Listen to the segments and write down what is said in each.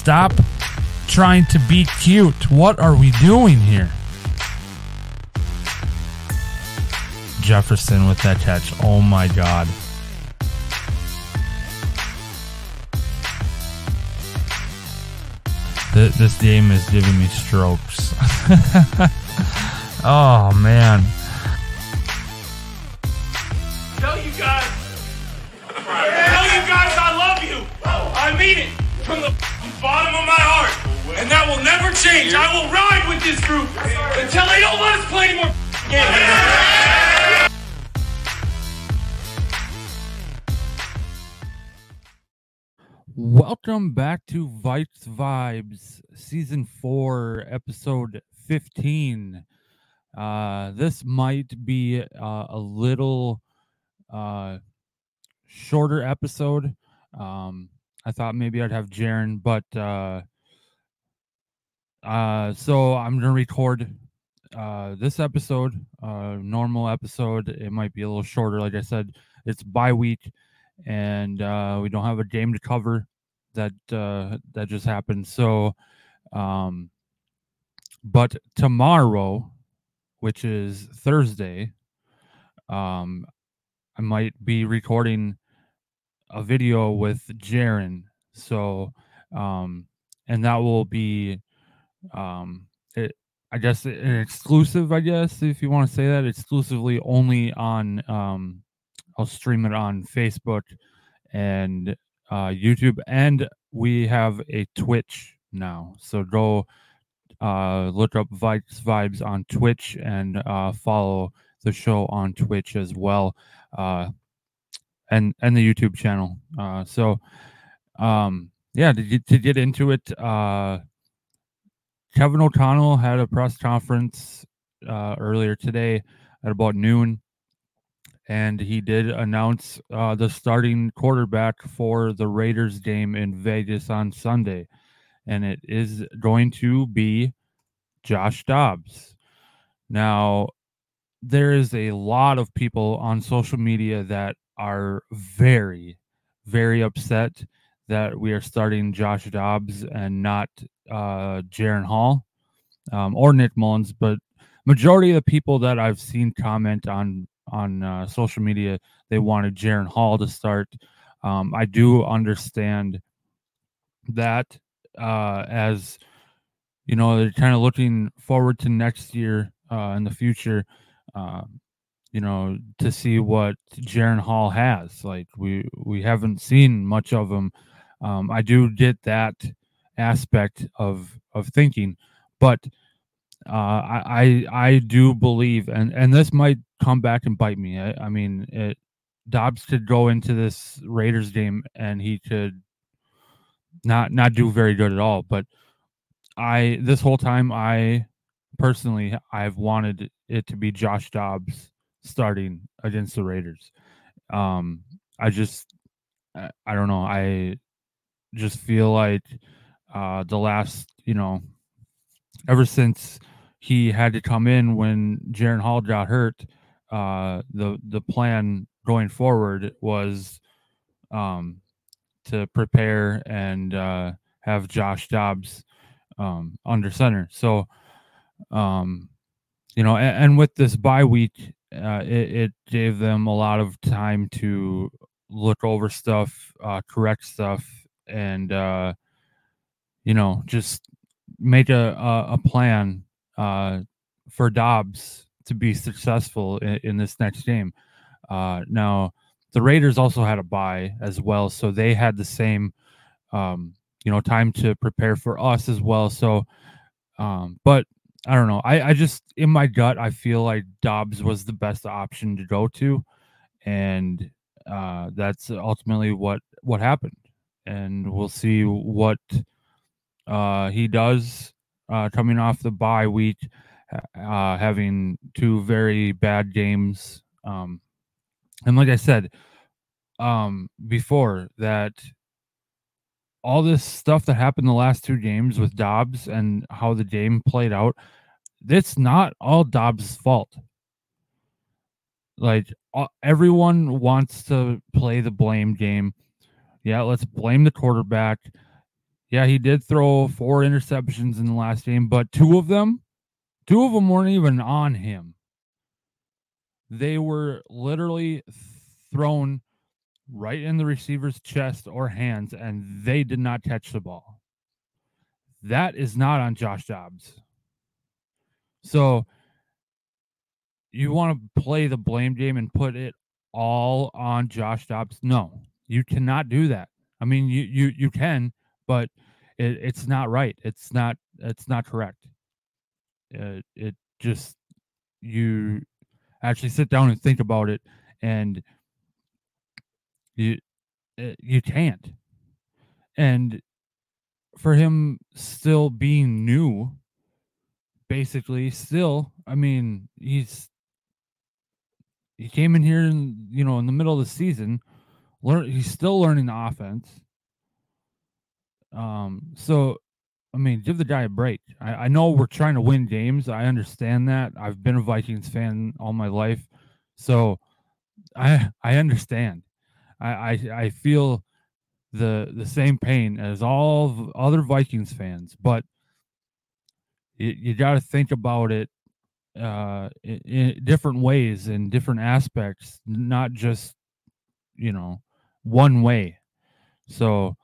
Stop trying to be cute. What are we doing here? Jefferson with that catch. Oh my god. This game is giving me strokes. oh man. Tell you guys. Tell you guys I love you. I mean it from the bottom of my heart. And that will never change. I will ride with this group until they don't let us play anymore games. Welcome back to Vikez Vibez, Season 4, Episode 15. Uh, this might be uh, a little uh, shorter episode. Um, I thought maybe I'd have Jaron, but uh, uh, so I'm to record uh, this episode, uh, normal episode. It might be a little shorter. Like I said, it's bye week and uh, we don't have a game to cover that uh, that just happened. So, um, but tomorrow, which is Thursday, um, I might be recording a video with Jaron. So, um, and that will be, um, it, I guess an exclusive. I guess if you want to say that, exclusively only on um, I'll stream it on Facebook and uh, YouTube, and we have a Twitch now. So go uh, look up Vikez Vibez on Twitch and uh, follow the show on Twitch as well, uh, and and the YouTube channel. Uh, so, um, yeah, to get, to get into it, uh, Kevin O'Connell had a press conference uh, earlier today at about noon and he did announce uh, the starting quarterback for the Raiders game in Vegas on Sunday, and it is going to be Josh Dobbs. Now, there is a lot of people on social media that are very, very upset that we are starting Josh Dobbs and not uh, Jaren Hall um, or Nick Mullens, but majority of the people that I've seen comment on on uh, social media they wanted Jaren Hall to start. Um, I do understand that uh, as you know they're kind of looking forward to next year uh, in the future. You know to see what Jaren Hall has. Like we we haven't seen much of him. Um, I do get that aspect of of thinking, but uh, I, I I do believe, and and this might come back and bite me. I, I mean, it, Dobbs could go into this Raiders game and he could not not do very good at all. But I this whole time I personally I've wanted it to be Josh Dobbs starting against the Raiders. Um, I just I, I don't know. I just feel like uh, the last you know ever since he had to come in when Jaren Hall got hurt uh, the the plan going forward was um, to prepare and uh, have Josh Dobbs um, under center. So, um, you know, and, and, with this bye week, uh, it, it, gave them a lot of time to look over stuff, uh, correct stuff, and uh, you know, just make a a, a plan uh, for Dobbs to be successful in, in this next game. Uh, now, the Raiders also had a bye as well, so they had the same, um, you know, time to prepare for us as well. So, um, but I don't know. I, I just in my gut, I feel like Dobbs was the best option to go to, and uh, that's ultimately what what happened. And we'll see what uh, he does uh, coming off the bye week uh, having two very bad games. Um, and like I said um, before, that all this stuff that happened the last two games with Dobbs and how the game played out, it's not all Dobbs' fault. Like everyone wants to play the blame game. Yeah, let's blame the quarterback. yeah, he did throw four interceptions in the last game, but two of them, two of them weren't even on him. They were literally thrown right in the receiver's chest or hands, and they did not catch the ball. That is not on Josh Dobbs. So you want to play the blame game and put it all on Josh Dobbs? No, you cannot do that. I mean, you you you can, but it, it's not right. It's not it's not correct. It, it just you actually sit down and think about it, and you eh, you can't. And for him still being new, basically, still, I mean, he's he came in here and you know in the middle of the season learn he's still learning the offense. Um so i mean give the guy a break. I, I know we're trying to win games. I understand that. I've been a vikings fan all my life. So i i understand i i, I feel the the same pain as all other vikings fans but you, you got to think about it uh, in, in different ways and different aspects, not just you know one way. So,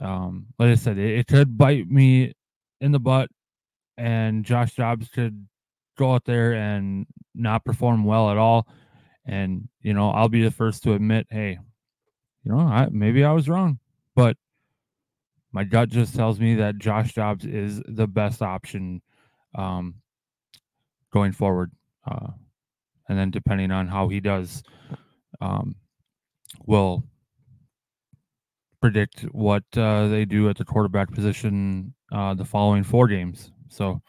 um, like I said, it, it could bite me in the butt, and Josh Dobbs could go out there and not perform well at all. And you know, I'll be the first to admit, hey, you know, I, maybe I was wrong, but my gut just tells me that Josh Dobbs is the best option um, going forward. Uh, and then depending on how he does, um, will predict what uh, they do at the quarterback position uh, the following four games. So,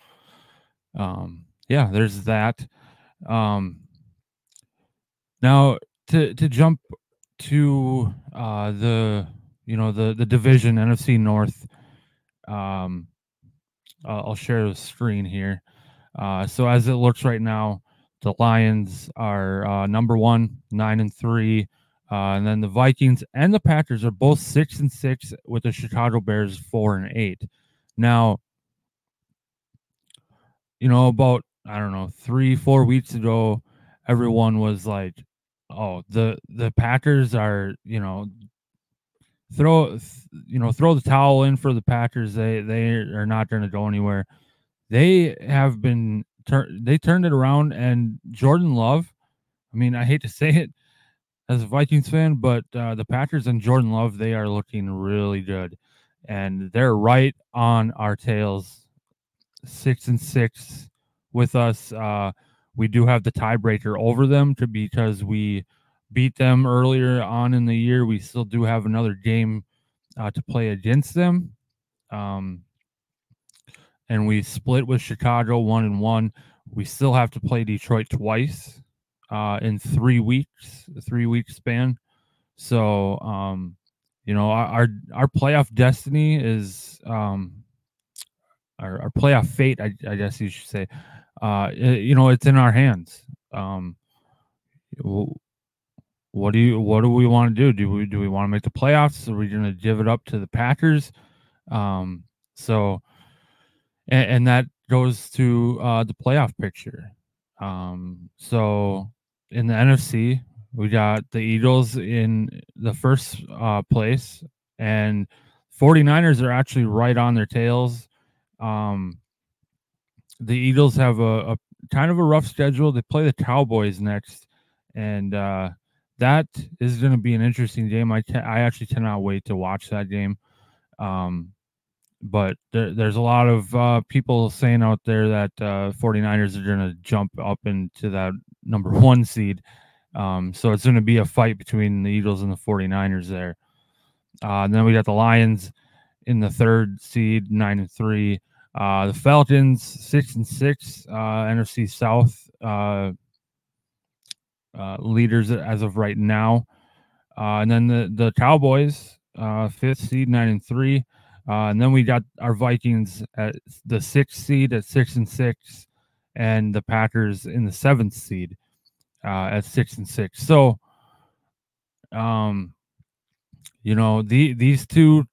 um, yeah, there's that. Um, now to to jump to uh, the you know the the division NFC North. Um, I'll share the screen here. Uh, so as it looks right now, the Lions are uh, number one, nine and three, uh, and then the Vikings and the Packers are both six and six, with the Chicago Bears four and eight. Now, you know, about I don't know three, four weeks ago, everyone was like, "Oh, the the Packers are you know." Throw, you know, throw the towel in for the Packers. They they are not going to go anywhere they have been turned they turned it around and Jordan Love, I mean, I hate to say it as a Vikings fan, but uh, the Packers and Jordan Love, they are looking really good. And they're right on our tails, six and six with us. Uh, we do have the tiebreaker over them to because we beat them earlier on in the year. We still do have another game uh, to play against them. Um, and we split with Chicago one and one. We still have to play Detroit twice uh, in three weeks, three week span. So, um, you know, our our playoff destiny is um, our, our playoff fate. I, I guess you should say. Uh, you know, it's in our hands. Um, what do you what do we want to do? Do we do we want to make the playoffs? Are we going to give it up to the Packers? Um, so and, and that goes to uh, the playoff picture. Um, so in the NFC, we got the Eagles in the first uh, place, and 49ers are actually right on their tails. Um, the Eagles have a, a, kind of a rough schedule. They play the Cowboys next, and uh, that is going to be an interesting game. I I actually cannot wait to watch that game. Um, but there, there's a lot of uh, people saying out there that uh, 49ers are going to jump up into that number one seed. Um, so it's going to be a fight between the Eagles and the 49ers there. Uh, then we got the Lions in the third seed, nine and three. Uh, the Falcons, six and six, uh, NFC South uh, uh, leaders as of right now. Uh, and then the, the Cowboys, uh, fifth seed, nine and three. Uh, and then we got our Vikings at the sixth seed at six and six, and the Packers in the seventh seed uh, at six and six. So, um, you know, the these two,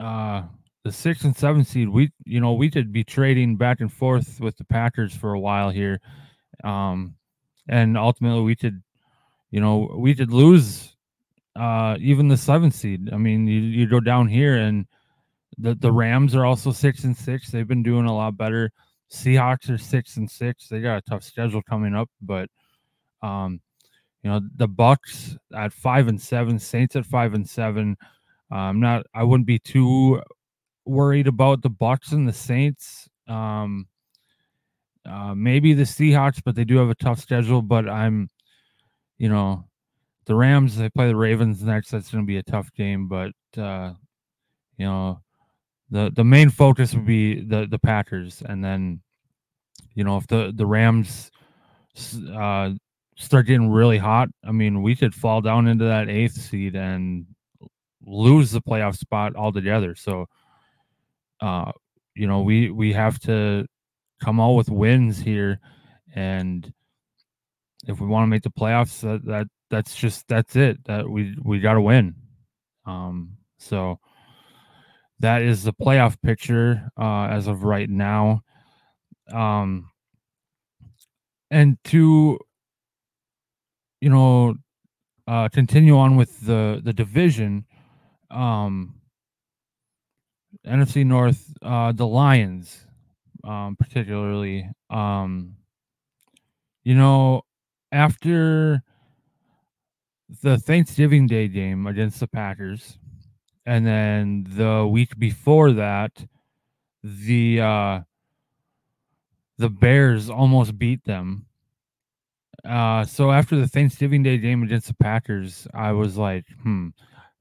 uh, the six and seven seed, we you know we could be trading back and forth with the Packers for a while here, um, and ultimately we could, you know, we could lose uh, even the seven seed. I mean, you you go down here and the the Rams are also six and six. They've been doing a lot better. Seahawks are six and six. They got a tough schedule coming up, but um, you know the Bucks at five and seven, Saints at five and seven. I'm not. I wouldn't be too worried about the Bucks and the Saints. Um, uh, maybe the Seahawks, but they do have a tough schedule. But I'm, you know, the Rams. They play the Ravens next. That's going to be a tough game. But uh, you know, the the main focus would be the the Packers, and then, you know, if the the Rams uh, start getting really hot, I mean, we could fall down into that eighth seed and lose the playoff spot altogether. So uh, you know, we we have to come out with wins here, and if we want to make the playoffs, that, that that's just that's it. That we we got to win. Um, so that is the playoff picture uh, as of right now. Um, and to you know uh, continue on with the the division. Um, NFC North, uh, the Lions, um, particularly. Um, you know, after the Thanksgiving Day game against the Packers, and then the week before that, the uh, the Bears almost beat them. Uh, so after the Thanksgiving Day game against the Packers, I was like, hmm,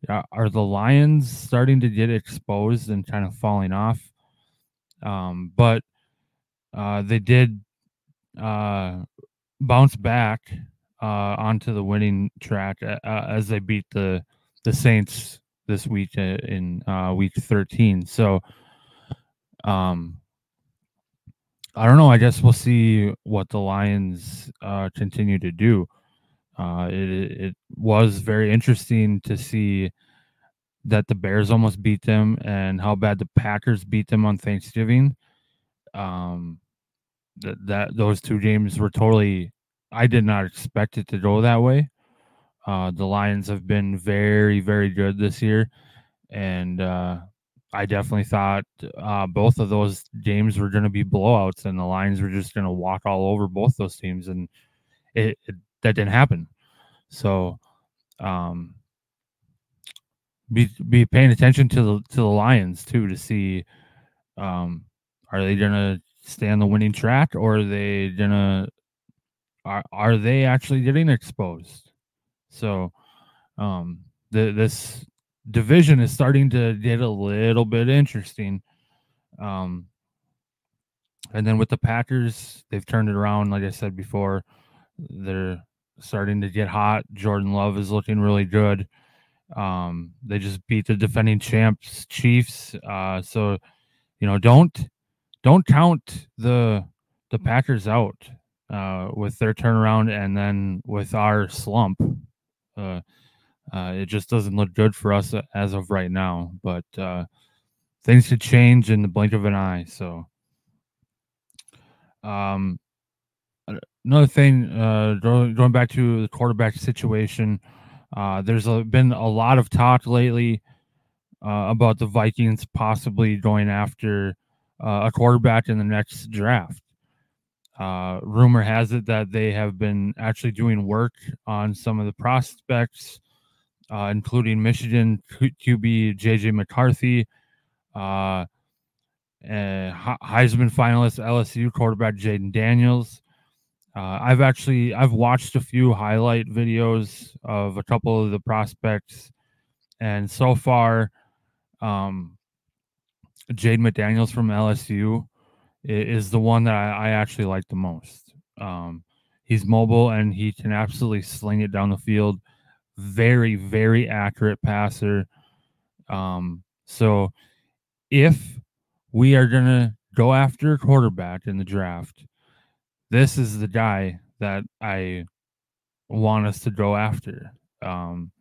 are the Lions starting to get exposed and kind of falling off? Um, but uh, they did uh, bounce back uh, onto the winning track uh, uh, as they beat the the Saints this week uh, in week 13. So, um, I don't know. I guess we'll see what the Lions continue to do. Uh, it it was very interesting to see that the Bears almost beat them and how bad the Packers beat them on Thanksgiving. Um, that that those two games were totally. I did not expect it to go that way. Uh, the Lions have been very very good this year, and uh, I definitely thought uh, both of those games were going to be blowouts, and the Lions were just going to walk all over both those teams, and it, it that didn't happen. So, um, be be paying attention to the to the Lions too to see, um, are they gonna stay on the winning track or are they gonna are are they actually getting exposed? So, um, the this division is starting to get a little bit interesting. Um, and then with the Packers, they've turned it around. Like I said before, they're starting to get hot. Jordan Love is looking really good. Um, they just beat the defending champs Chiefs. Uh, so you know, don't don't count the the Packers out uh, with their turnaround and then with our slump. Uh, uh, it just doesn't look good for us as of right now. But uh, things could change in the blink of an eye. So, um, another thing, uh, going back to the quarterback situation, uh, there's a, been a lot of talk lately uh, about the Vikings possibly going after uh, a quarterback in the next draft. Uh, rumor has it that they have been actually doing work on some of the prospects, uh, including Michigan QB JJ McCarthy, Heisman finalist LSU quarterback Jayden Daniels, uh, I've actually I've watched a few highlight videos of a couple of the prospects, and so far, um, Jayden Daniels from LSU is the one that I, I actually like the most. Um, he's mobile and he can absolutely sling it down the field. Very very accurate passer. Um, so if we are gonna go after a quarterback in the draft this is the guy that I want us to go after. Um,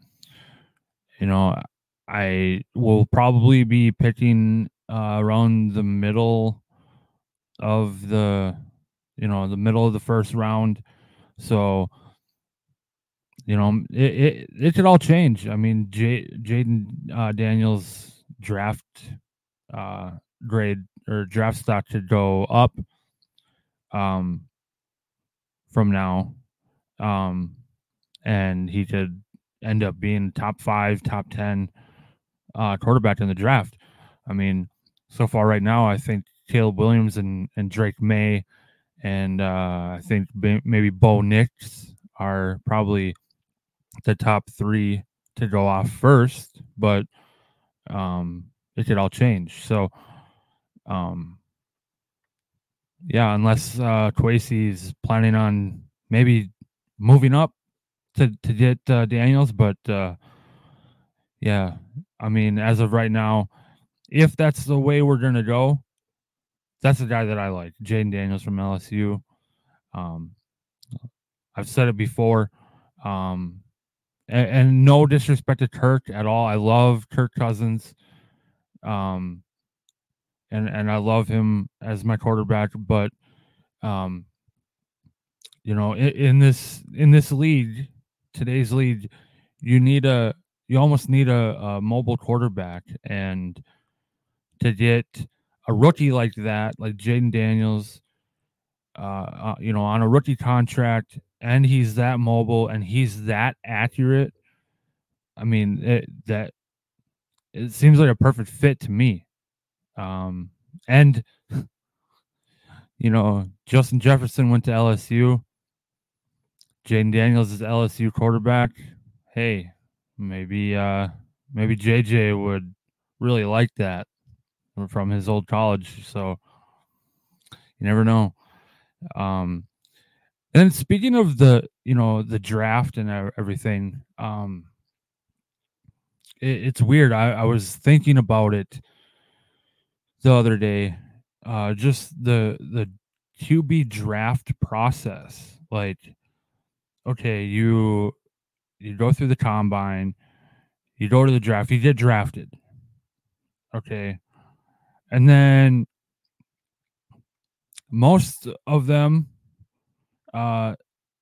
you know, I will probably be picking uh, around the middle of the, you know, the middle of the first round. So, you know, it it, it could all change. I mean, J- Jayden uh, Daniels draft uh, grade or draft stock to go up um, from now, um, and he could end up being top five, top ten uh, quarterback in the draft. I mean, so far right now, I think Caleb Williams and, and Drake Maye, and uh, I think maybe Bo Nix are probably the top three to go off first, but um, it could all change. So, um, yeah, unless uh, is planning on maybe moving up to to get uh, Daniels, but uh, yeah, I mean, as of right now, if that's the way we're gonna go, that's the guy that I like, Jayden Daniels from LSU. Um, I've said it before, um, and, and, no disrespect to Kirk at all. I love Kirk Cousins, um, and and I love him as my quarterback. But, um, you know, in, in this in this league, today's league, you need a you almost need a, a mobile quarterback, and to get a rookie like that, like Jayden Daniels, uh, uh, you know, on a rookie contract, and he's that mobile and he's that accurate. I mean, it, that it seems like a perfect fit to me. Um, and you know, Justin Jefferson went to LSU. Jayden Daniels is LSU quarterback. Hey, maybe uh maybe JJ would really like that from his old college. So you never know. Um, and then speaking of the, you know, the draft and everything, um, it, it's weird. I, I was thinking about it the other day. Uh, just the the QB draft process. Like, okay, you you go through the combine, you go to the draft, you get drafted. Okay. And then most of them, uh,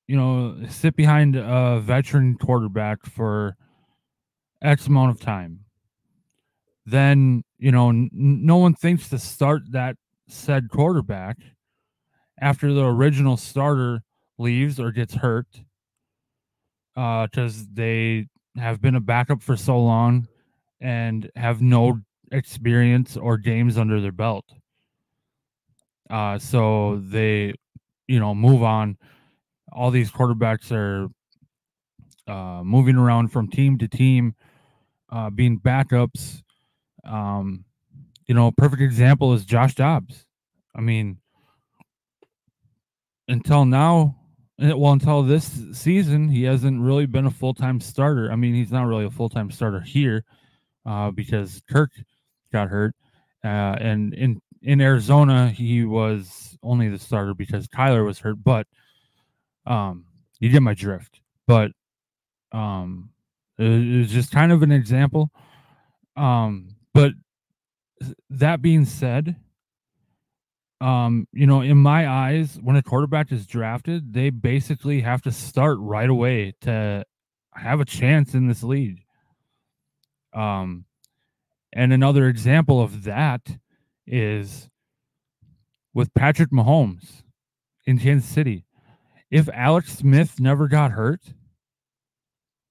you know, sit behind a veteran quarterback for X amount of time. Then, you know, n- no one thinks to start that said quarterback after the original starter leaves or gets hurt because uh, they have been a backup for so long and have no experience or games under their belt. Uh, so they, you know, move on. All these quarterbacks are uh, moving around from team to team, uh, being backups. Um, you know, perfect example is Josh Dobbs. I mean, until now, eh, well, until this season, he hasn't really been a full time starter. I mean, he's not really a full time starter here uh, because Kirk got hurt, uh, and in in Arizona he was only the starter because Kyler was hurt. But um, you get my drift. But um, it, was just kind of an example. Um, but that being said, um, you know, in my eyes, when a quarterback is drafted, they basically have to start right away to have a chance in this league. Um, and another example of that is with Patrick Mahomes in Kansas City. If Alex Smith never got hurt,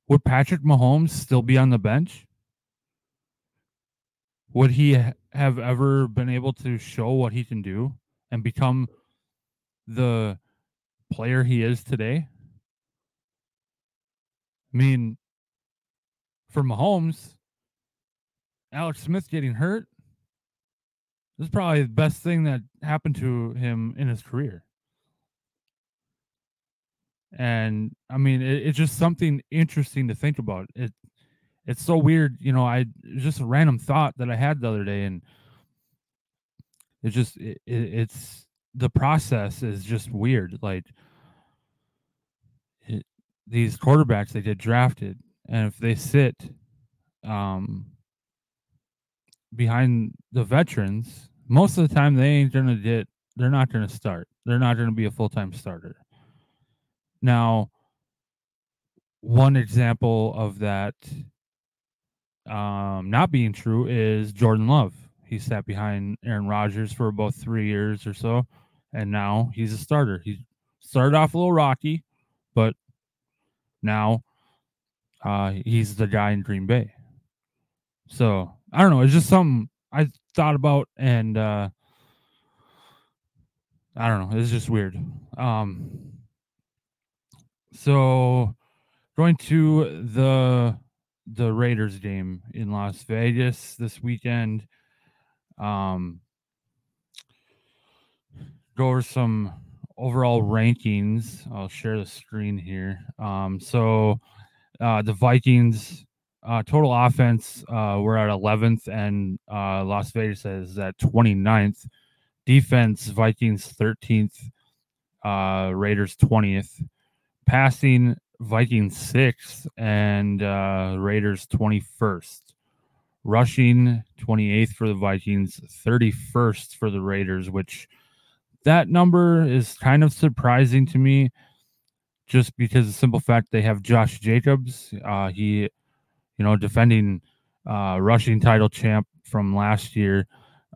would Patrick Mahomes still be on the bench? Would he have ever been able to show what he can do and become the player he is today? I mean, for Mahomes, Alex Smith getting hurt this is probably the best thing that happened to him in his career. And I mean, it, it's just something interesting to think about. It it's so weird, you know. I just a random thought that I had the other day, and it's just it, it, it's the process is just weird. Like it, these quarterbacks, they get drafted, and if they sit, um, behind the veterans, most of the time they ain't gonna get. They're not gonna start. They're not gonna be a full time starter. Now, one example of that um, not being true is Jordan Love. He sat behind Aaron Rodgers for about three years or so, and now he's a starter. He started off a little rocky, but now uh, he's the guy in Green Bay. So I don't know. It's just something I thought about, and uh, I don't know. It's just weird. Um, so going to the the Raiders game in Las Vegas this weekend. Um, go over some overall rankings. I'll share the screen here. Um, so uh, the Vikings uh, total offense, uh, we're at 11th, and uh, Las Vegas is at 29th. Defense, Vikings 13th, uh, Raiders 20th. Passing, Vikings 6th, and uh, Raiders 21st. Rushing, 28th for the Vikings, 31st for the Raiders, which that number is kind of surprising to me just because the simple fact they have Josh Jacobs. Uh, he, you know, defending uh, rushing title champ from last year.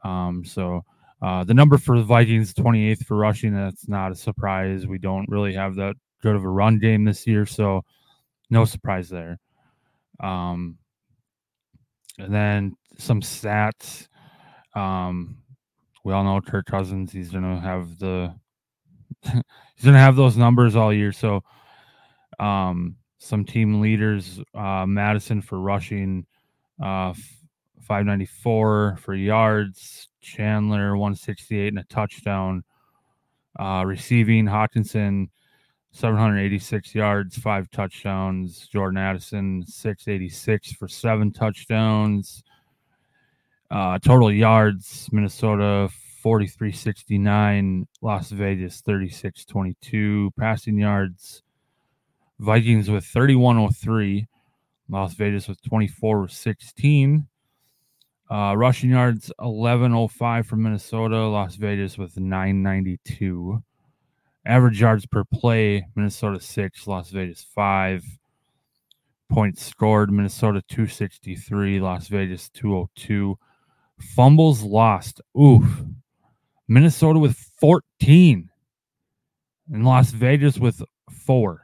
Um, so uh, the number for the Vikings, 28th for rushing, that's not a surprise. We don't really have that good of a run game this year, so no surprise there. Um, and then some stats. Um, we all know Kirk Cousins. He's gonna have the he's gonna have those numbers all year. So, um, some team leaders: uh, Mattison for rushing, uh, 594 for yards, Chandler 168 and a touchdown. Uh, receiving Hockenson 786 yards, five touchdowns. Jordan Addison 686 for seven touchdowns. Uh, total yards, Minnesota 4369, Las Vegas 3622. Passing yards, Vikings with 3103, Las Vegas with 2416. Uh, rushing yards 1105 for Minnesota, Las Vegas with 992. Average yards per play, Minnesota 6, Las Vegas 5. Points scored, Minnesota 263, Las Vegas 202. Fumbles lost. Oof. Minnesota with 14 and Las Vegas with 4.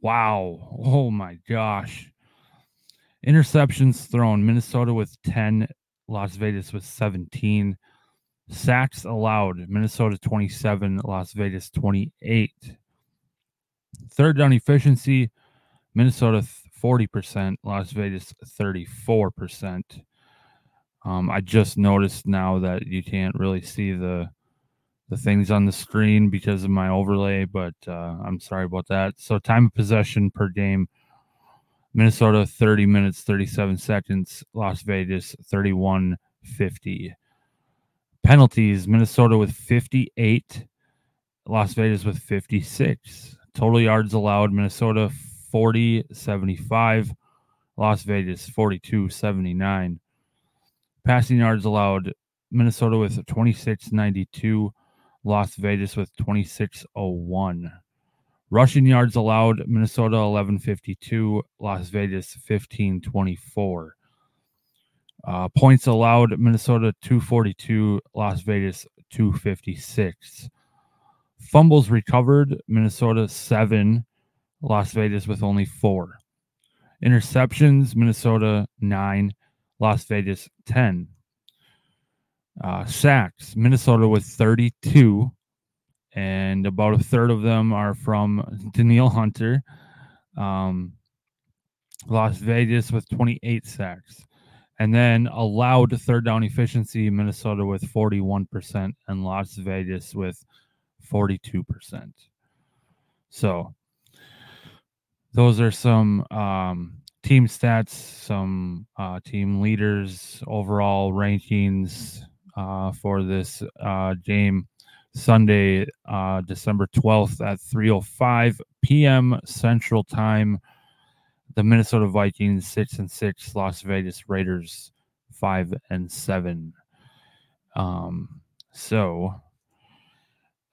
Wow. Oh my gosh. Interceptions thrown. Minnesota with 10, Las Vegas with 17. Sacks allowed. Minnesota 27, Las Vegas 28. Third down efficiency. Minnesota 40%, Las Vegas 34%. Um, I just noticed now that you can't really see the the things on the screen because of my overlay, but uh, I'm sorry about that. So time of possession per game: Minnesota 30 minutes 37 seconds, Las Vegas 31 50. Penalties: Minnesota with 58, Las Vegas with 56. Total yards allowed: Minnesota 40 75, Las Vegas 42 79. Passing yards allowed Minnesota with 2692, Las Vegas with 2601. Rushing yards allowed Minnesota 1152, Las Vegas 1524. Uh, points allowed Minnesota 242, Las Vegas 256. Fumbles recovered Minnesota 7, Las Vegas with only 4. Interceptions Minnesota 9, Las Vegas 10. Uh, sacks, Minnesota with 32, and about a third of them are from Danielle Hunter. Um, Las Vegas with 28 sacks. And then allowed third down efficiency, Minnesota with 41%, and Las Vegas with 42%. So those are some um, team stats, some uh, team leaders, overall rankings uh, for this uh, game Sunday, uh, December 12th at 3:05 p.m. Central Time. The Minnesota Vikings six and six, Las Vegas Raiders five and seven. Um, so,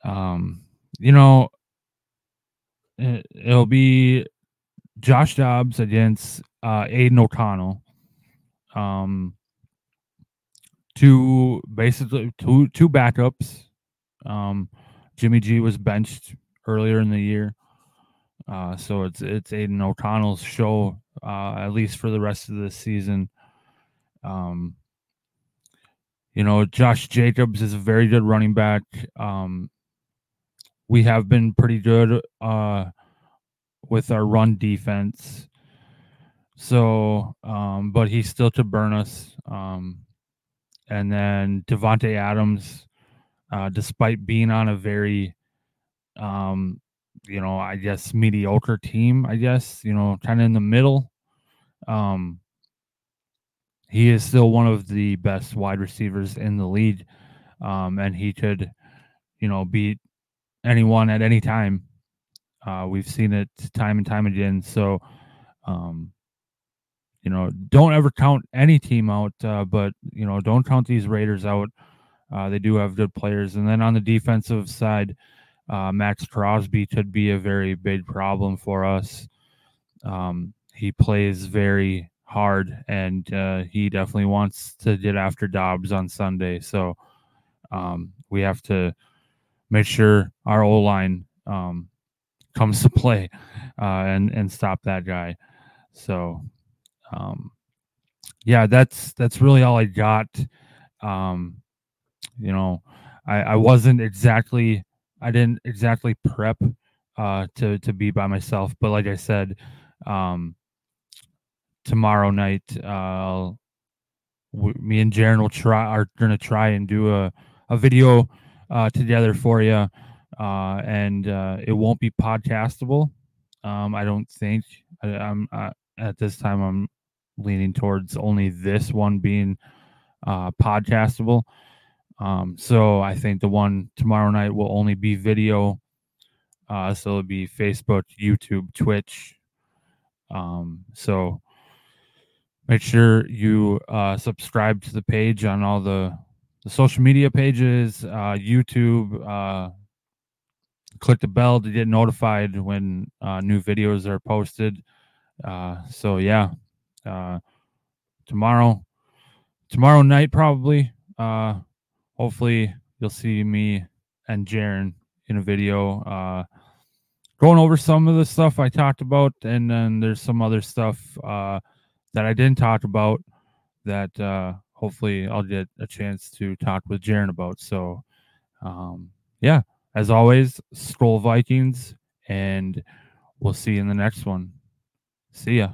um, you know, it, it'll be Josh Dobbs against uh, Aidan O'Connell. Um, two basically two two backups. Um, Jimmy G was benched earlier in the year, uh, so it's it's Aidan O'Connell's show uh, at least for the rest of the season. Um, you know, Josh Jacobs is a very good running back. Um, we have been pretty good uh, with our run defense. So, um, but he's still to burn us. Um, and then Davante Adams, uh, despite being on a very, um, you know, I guess mediocre team, I guess you know, kind of in the middle. Um, he is still one of the best wide receivers in the league, um, and he could, you know, beat anyone at any time. Uh, we've seen it time and time again. So, um, you know, don't ever count any team out, uh, but you know, don't count these Raiders out. Uh, they do have good players, and then on the defensive side, uh, Maxx Crosby could be a very big problem for us. Um, he plays very hard, and uh, he definitely wants to get after Dobbs on Sunday. So um, we have to make sure our O line um, comes to play uh, and and stop that guy. So um, yeah, that's that's really all I got. Um, you know, I, I wasn't exactly I didn't exactly prep uh, to to be by myself, but like I said, um, tomorrow night, uh, me and Jaron will try are gonna try and do a a video uh, together for you, uh, and uh, it won't be podcastable. Um, I don't think I, am at this time. I'm leaning towards only this one being uh, podcastable. Um, so I think the one tomorrow night will only be video. Uh, so it'll be Facebook, YouTube, Twitch. Um, so make sure you uh, subscribe to the page on all the, the social media pages, uh, YouTube. Uh, click the bell to get notified when uh, new videos are posted. Uh, so yeah, tomorrow, tomorrow night probably. Hopefully you'll see me and Jaron in a video uh, going over some of the stuff I talked about, and then there's some other stuff uh, that I didn't talk about that uh, hopefully I'll get a chance to talk with Jaron about. So, um, yeah, as always, Skol Vikings, and we'll see you in the next one. See ya.